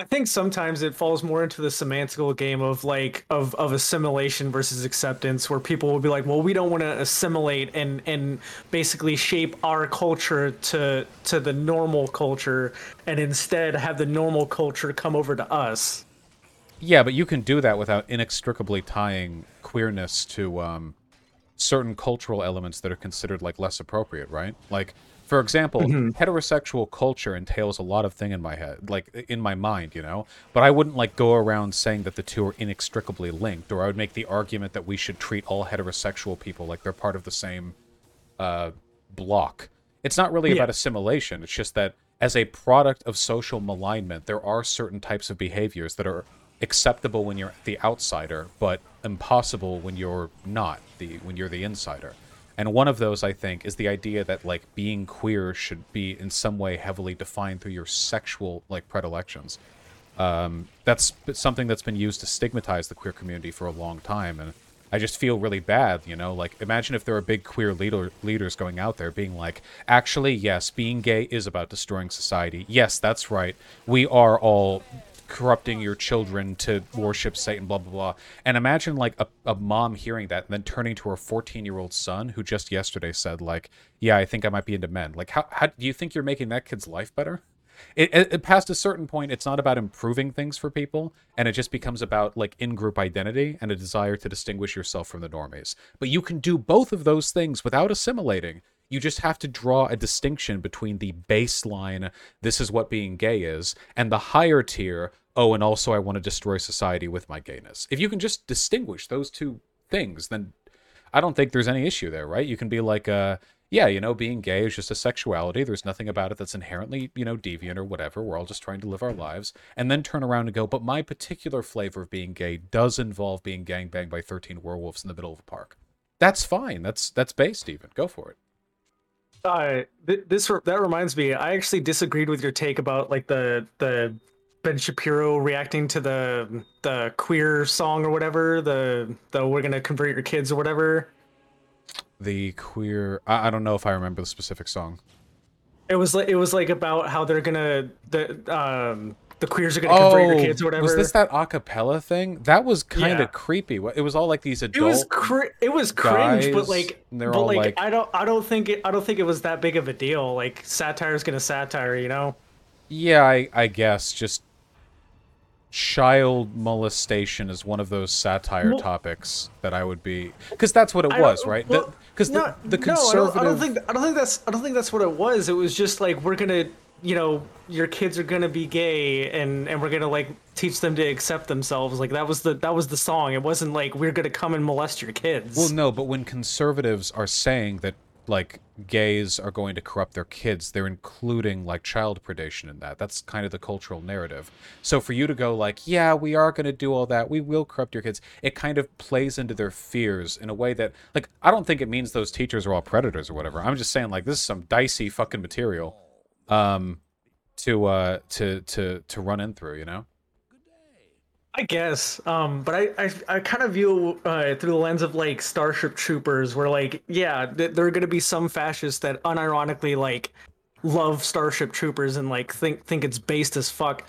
I think sometimes it falls more into the semantical game of like of of assimilation versus acceptance, where people will be like, "Well, we don't want to assimilate and and basically shape our culture to to the normal culture, and instead have the normal culture come over to us." Yeah, but you can do that without inextricably tying queerness to um, certain cultural elements that are considered like less appropriate, right? Like for example, mm-hmm. heterosexual culture entails a lot of thing in my head, like in my mind, you know. But I wouldn't like go around saying that the two are inextricably linked, or I would make the argument that we should treat all heterosexual people like they're part of the same uh, block. It's not really yeah. about assimilation. It's just that as a product of social malignment, there are certain types of behaviors that are acceptable when you're the outsider, but impossible when you're not the when you're the insider. And one of those, I think, is the idea that like being queer should be in some way heavily defined through your sexual like predilections. Um, that's something that's been used to stigmatize the queer community for a long time, and I just feel really bad. You know, like imagine if there are big queer leader leaders going out there being like, actually, yes, being gay is about destroying society. Yes, that's right. We are all corrupting your children to worship Satan, blah blah blah. And imagine like a, a mom hearing that and then turning to her 14 year old son who just yesterday said like, "Yeah, I think I might be into men." Like, how how do you think you're making that kid's life better? It, it, it, past a certain point, it's not about improving things for people, and it just becomes about like in-group identity and a desire to distinguish yourself from the normies. But you can do both of those things without assimilating. You just have to draw a distinction between the baseline, this is what being gay is, and the higher tier, oh, and also I want to destroy society with my gayness. If you can just distinguish those two things, then I don't think there's any issue there, right? You can be like, uh, yeah, you know, being gay is just a sexuality. There's nothing about it that's inherently, you know, deviant or whatever. We're all just trying to live our lives. And then turn around and go, but my particular flavor of being gay does involve being gang banged by 13 werewolves in the middle of a park. That's fine. That's that's based even. Go for it. Uh, th- this that reminds me. I actually disagreed with your take about like the the Ben Shapiro reacting to the the queer song or whatever. The the we're gonna convert your kids or whatever. The queer. I, I don't know if I remember the specific song. It was like it was like about how they're gonna the um the queers are gonna oh, convert your kids or oh, whatever. Was this that acapella thing? That was kind of yeah. creepy. It was all like these adult. It was cr- it was cringe, but like, but like, like, I don't I don't think it I don't think it was that big of a deal. Like satire is gonna satire, you know. Yeah, I I guess just child molestation is one of those satire well, topics that I would be because that's what it was, right? Because well, the, the conservative. No, I, don't, I don't think I don't think that's I don't think that's what it was. It was just like we're gonna you know your kids are gonna be gay and and we're gonna like teach them to accept themselves. Like that was the that was the song. It wasn't like we're gonna come and molest your kids. Well no but when conservatives are saying that like gays are going to corrupt their kids they're including like child predation in that. That's kind of the cultural narrative. So for you to go like yeah we are going to do all that. We will corrupt your kids it kind of plays into their fears in a way that like i don't think it means those teachers are all predators or whatever. I'm just saying like this is some dicey fucking material um to uh to to to run in through you know I guess, um, but I, I, I kind of view uh, through the lens of like Starship Troopers, where like, yeah, th- there are gonna be some fascists that unironically like love Starship Troopers and like think think it's based as fuck,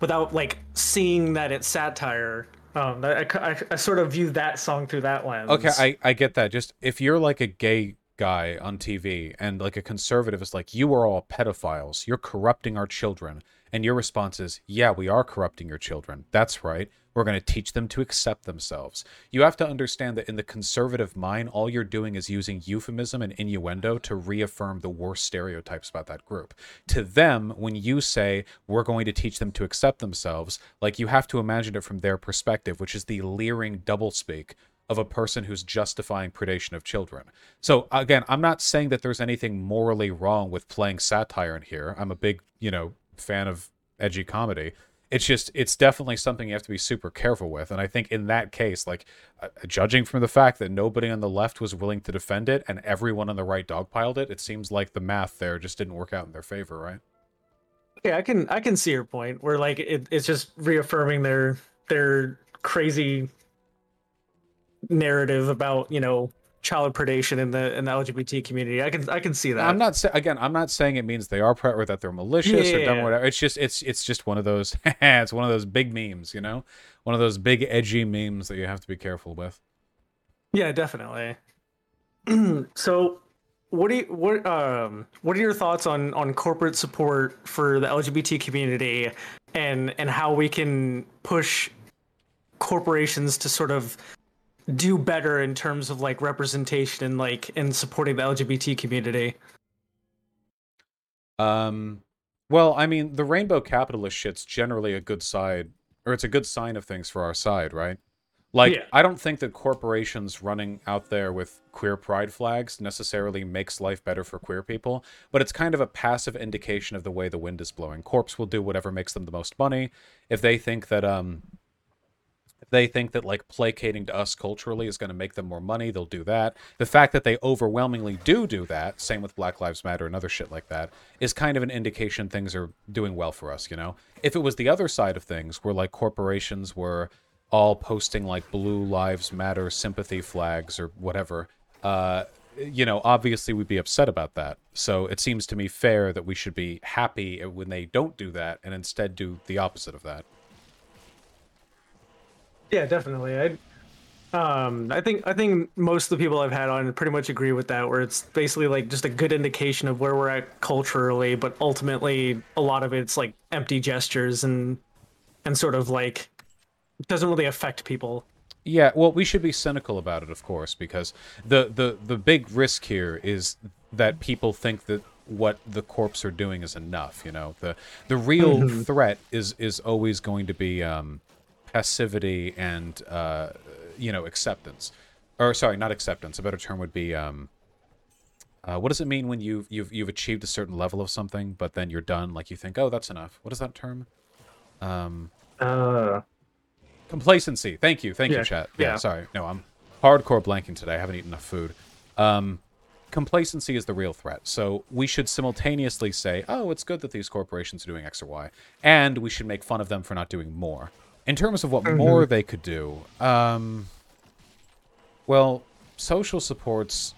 without like seeing that it's satire. Um, I, I, I sort of view that song through that lens. Okay, I, I get that. Just if you're like a gay guy on TV and like a conservative is like, you are all pedophiles, you're corrupting our children and your response is, yeah, we are corrupting your children. That's right. We're going to teach them to accept themselves. You have to understand that in the conservative mind, all you're doing is using euphemism and innuendo to reaffirm the worst stereotypes about that group. To them, when you say, we're going to teach them to accept themselves, like you have to imagine it from their perspective, which is the leering doublespeak of a person who's justifying predation of children. So again, I'm not saying that there's anything morally wrong with playing satire in here. I'm a big, you know, fan of edgy comedy. It's just it's definitely something you have to be super careful with, and I think in that case, like uh, judging from the fact that nobody on the left was willing to defend it and everyone on the right dogpiled it, it seems like the math there just didn't work out in their favor, right? Yeah, I can I can see your point where like it, it's just reaffirming their their crazy narrative about you know child predation in the in the LGBT community. I can I can see that. I'm not sa- again. I'm not saying it means they are pre- or that they're malicious or dumb Yeah. or whatever. It's just it's it's just one of those. <laughs> it's one of those big memes, you know, one of those big edgy memes that you have to be careful with. Yeah, definitely. <clears throat> so, what do you, what um what are your thoughts on on corporate support for the LGBT community and and how we can push corporations to sort of do better in terms of like representation and like in supporting the LGBT community? Um, well, I mean, the rainbow capitalist shit's generally a good side, or it's a good sign of things for our side, right? Like, Yeah. I don't think that corporations running out there with queer pride flags necessarily makes life better for queer people, but it's kind of a passive indication of the way the wind is blowing. Corps will do whatever makes them the most money. If they think that, um, they think that like placating to us culturally is going to make them more money, they'll do that. The fact that they overwhelmingly do do that, same with Black Lives Matter and other shit like that, is kind of an indication things are doing well for us, you know? If it was the other side of things, where like corporations were all posting like Blue Lives Matter sympathy flags or whatever, uh, you know, obviously we'd be upset about that. So it seems to me fair that we should be happy when they don't do that and instead do the opposite of that. Yeah, definitely. I um I think I think most of the people I've had on pretty much agree with that where it's basically like just a good indication of where we're at culturally, but ultimately a lot of it's like empty gestures and and sort of like doesn't really affect people. Yeah, well, we should be cynical about it, of course, because the the the big risk here is that people think that what the corps are doing is enough. You know, the the real threat is is always going to be um, passivity and uh, you know acceptance, or sorry, not acceptance. A better term would be um, uh, what does it mean when you've you've you've achieved a certain level of something, but then you're done? Like you think, oh, that's enough. What is that term? Um, Uh Complacency. Thank you. Thank Yeah, you, chat. Yeah, yeah. sorry. No, I'm hardcore blanking today. I haven't eaten enough food. Um, complacency is the real threat. So we should simultaneously say, oh, it's good that these corporations are doing X or Y, and we should make fun of them for not doing more. In terms of what more they could do, um, well, social supports.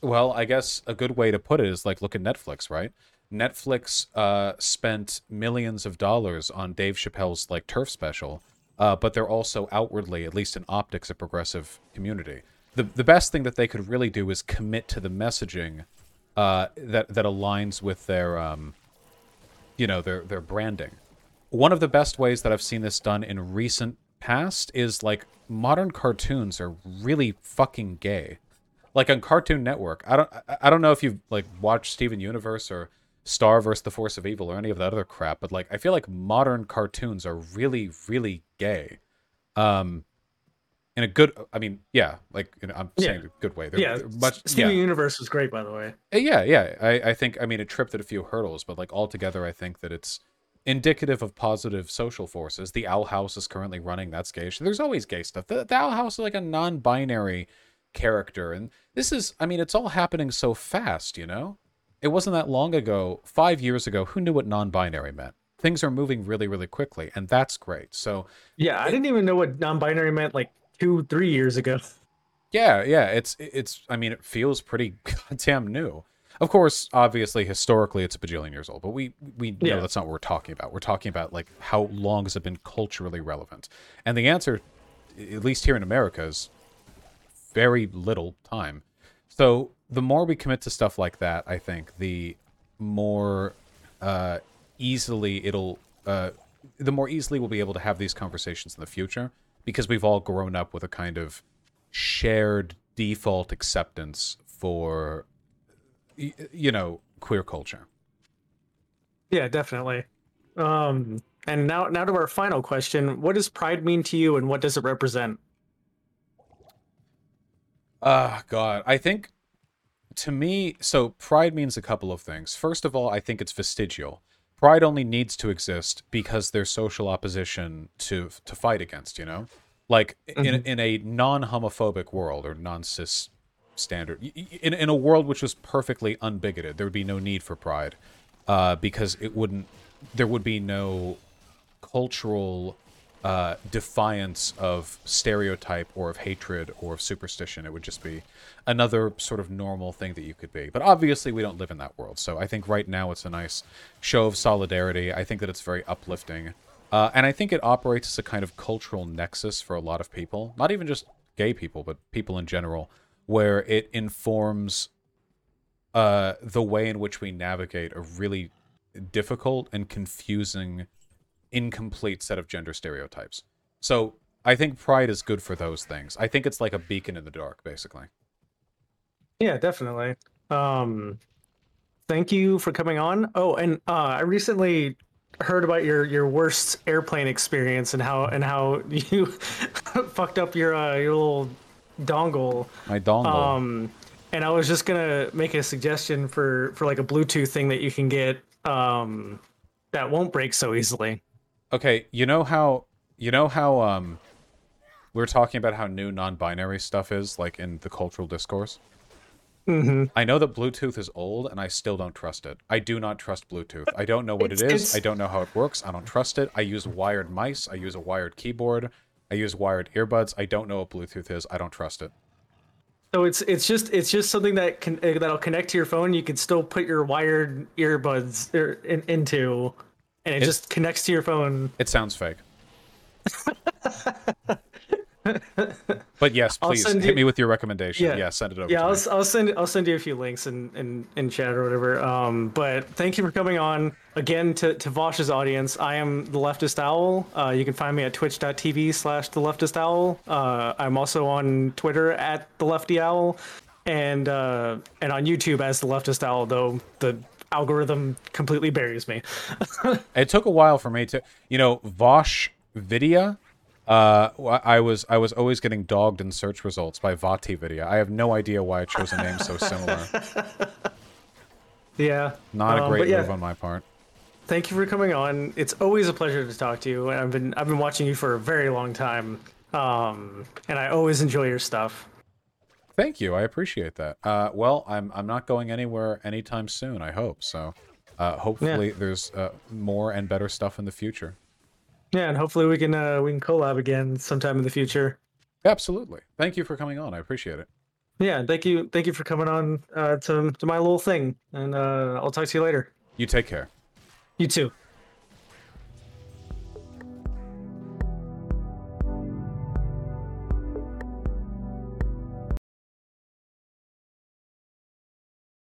Well, I guess a good way to put it is like look at Netflix, right? Netflix uh, spent millions of dollars on Dave Chappelle's like TERF special, uh, but they're also outwardly, at least in optics, a progressive community. The the best thing that they could really do is commit to the messaging uh, that that aligns with their um, you know their their branding. One of the best ways that I've seen this done in recent past is like modern cartoons are really fucking gay. Like on Cartoon Network, I don't I- don't know if you've like watched Steven Universe or Star vs. the Force of Evil or any of that other crap, but like I feel like modern cartoons are really really gay. Um in a good I mean, yeah, like in, I'm Yeah. saying a good way. They're, yeah, they're much Steven yeah. Universe was great by the way. Uh, Yeah, yeah. I, I think I mean it tripped at a few hurdles, but like altogether I think that it's indicative of positive social forces. The Owl House is currently running that's gay. There's always gay stuff. The, the Owl House is like a non-binary character, and this is I mean it's all happening so fast, you know. It wasn't that long ago, five years ago. Who knew what non-binary meant? Things are moving really, really quickly, and that's great. So Yeah, I didn't even know what non-binary meant like 2 3 years ago. Yeah, yeah, it's it's I mean it feels pretty <laughs> goddamn new. Of course, obviously historically it's a bajillion years old, but we we know Yeah. that's not what we're talking about. We're talking about like how long has it been culturally relevant? And the answer at least here in America is very little time. So, the more we commit to stuff like that, I think the more uh easily it'll uh the more easily we'll be able to have these conversations in the future because we've all grown up with a kind of shared default acceptance for you know queer culture. Yeah, definitely. Um, and now, now to our final question: What does pride mean to you, and what does it represent? ah god. I think to me so pride means a couple of things. First of all i think it's vestigial. Pride only needs to exist because there's social opposition to to fight against you know? Like in in a non-homophobic world or non-cis standard in, in a world which was perfectly unbigoted there would be no need for pride uh, because it wouldn't there would be no cultural uh, defiance of stereotype or of hatred or of superstition. It would just be another sort of normal thing that you could be. But obviously, we don't live in that world. So I think right now it's a nice show of solidarity. I think that it's very uplifting. Uh, and I think it operates as a kind of cultural nexus for a lot of people, not even just gay people, but people in general, where it informs uh, the way in which we navigate a really difficult and confusing, incomplete set of gender stereotypes. So I think Pride is good for those things. I think it's like a beacon in the dark, basically. Yeah, definitely. Um, thank you for coming on. Oh, and uh, I recently heard about your your worst airplane experience and how and how <laughs> you fucked up your uh, your little dongle. My dongle. Um, and I was just gonna make a suggestion for for like a Bluetooth thing that you can get um that won't break so easily. Okay, you know how you know how um we are talking about how new non-binary stuff is like in the cultural discourse. Mm-hmm. I know that Bluetooth is old, and I still don't trust it. I do not trust Bluetooth. I don't know what It's- it is. I don't know how it works. I don't trust it. I use wired mice. I use a wired keyboard. I use wired earbuds. I don't know what Bluetooth is. I don't trust it. So it's it's just it's just something that can uh, that'll connect to your phone. You can still put your wired earbuds er, in, into, and it It's- just connects to your phone. It sounds fake. <laughs> but yes, <laughs> please hit you- me with your recommendation. Yeah. Yeah, send it over Yeah, I'll, I'll send I'll send you a few links in, in, in chat or whatever. Um, but thank you for coming on again to, to Vosh's audience. I am the Leftist Owl. Uh, you can find me at twitch.tv slash the Leftist Owl. Uh, I'm also on Twitter at the Lefty Owl, and uh, and on YouTube as the Leftist Owl. Though the algorithm completely buries me. <laughs> It took a while for me to, you know, Vosh Vidya. Uh, I was I was always getting dogged in search results by VaatiVidya. I have no idea why I chose a name so similar. <laughs> yeah, Not a Um, great yeah. move on my part. thank you for coming on. It's always a pleasure to talk to you. and I've been I've been watching you for a very long time, um, and I always enjoy your stuff. Thank you. I appreciate that. Uh, well, I'm I'm not going anywhere anytime soon. I hope so. Uh, hopefully, there's uh, more and better stuff in the future. Yeah, and hopefully we can uh, we can collab again sometime in the future. Absolutely. Thank you for coming on. I appreciate it. Yeah, thank you thank you for coming on uh, to to my little thing, and uh, I'll talk to you later. You take care. You too.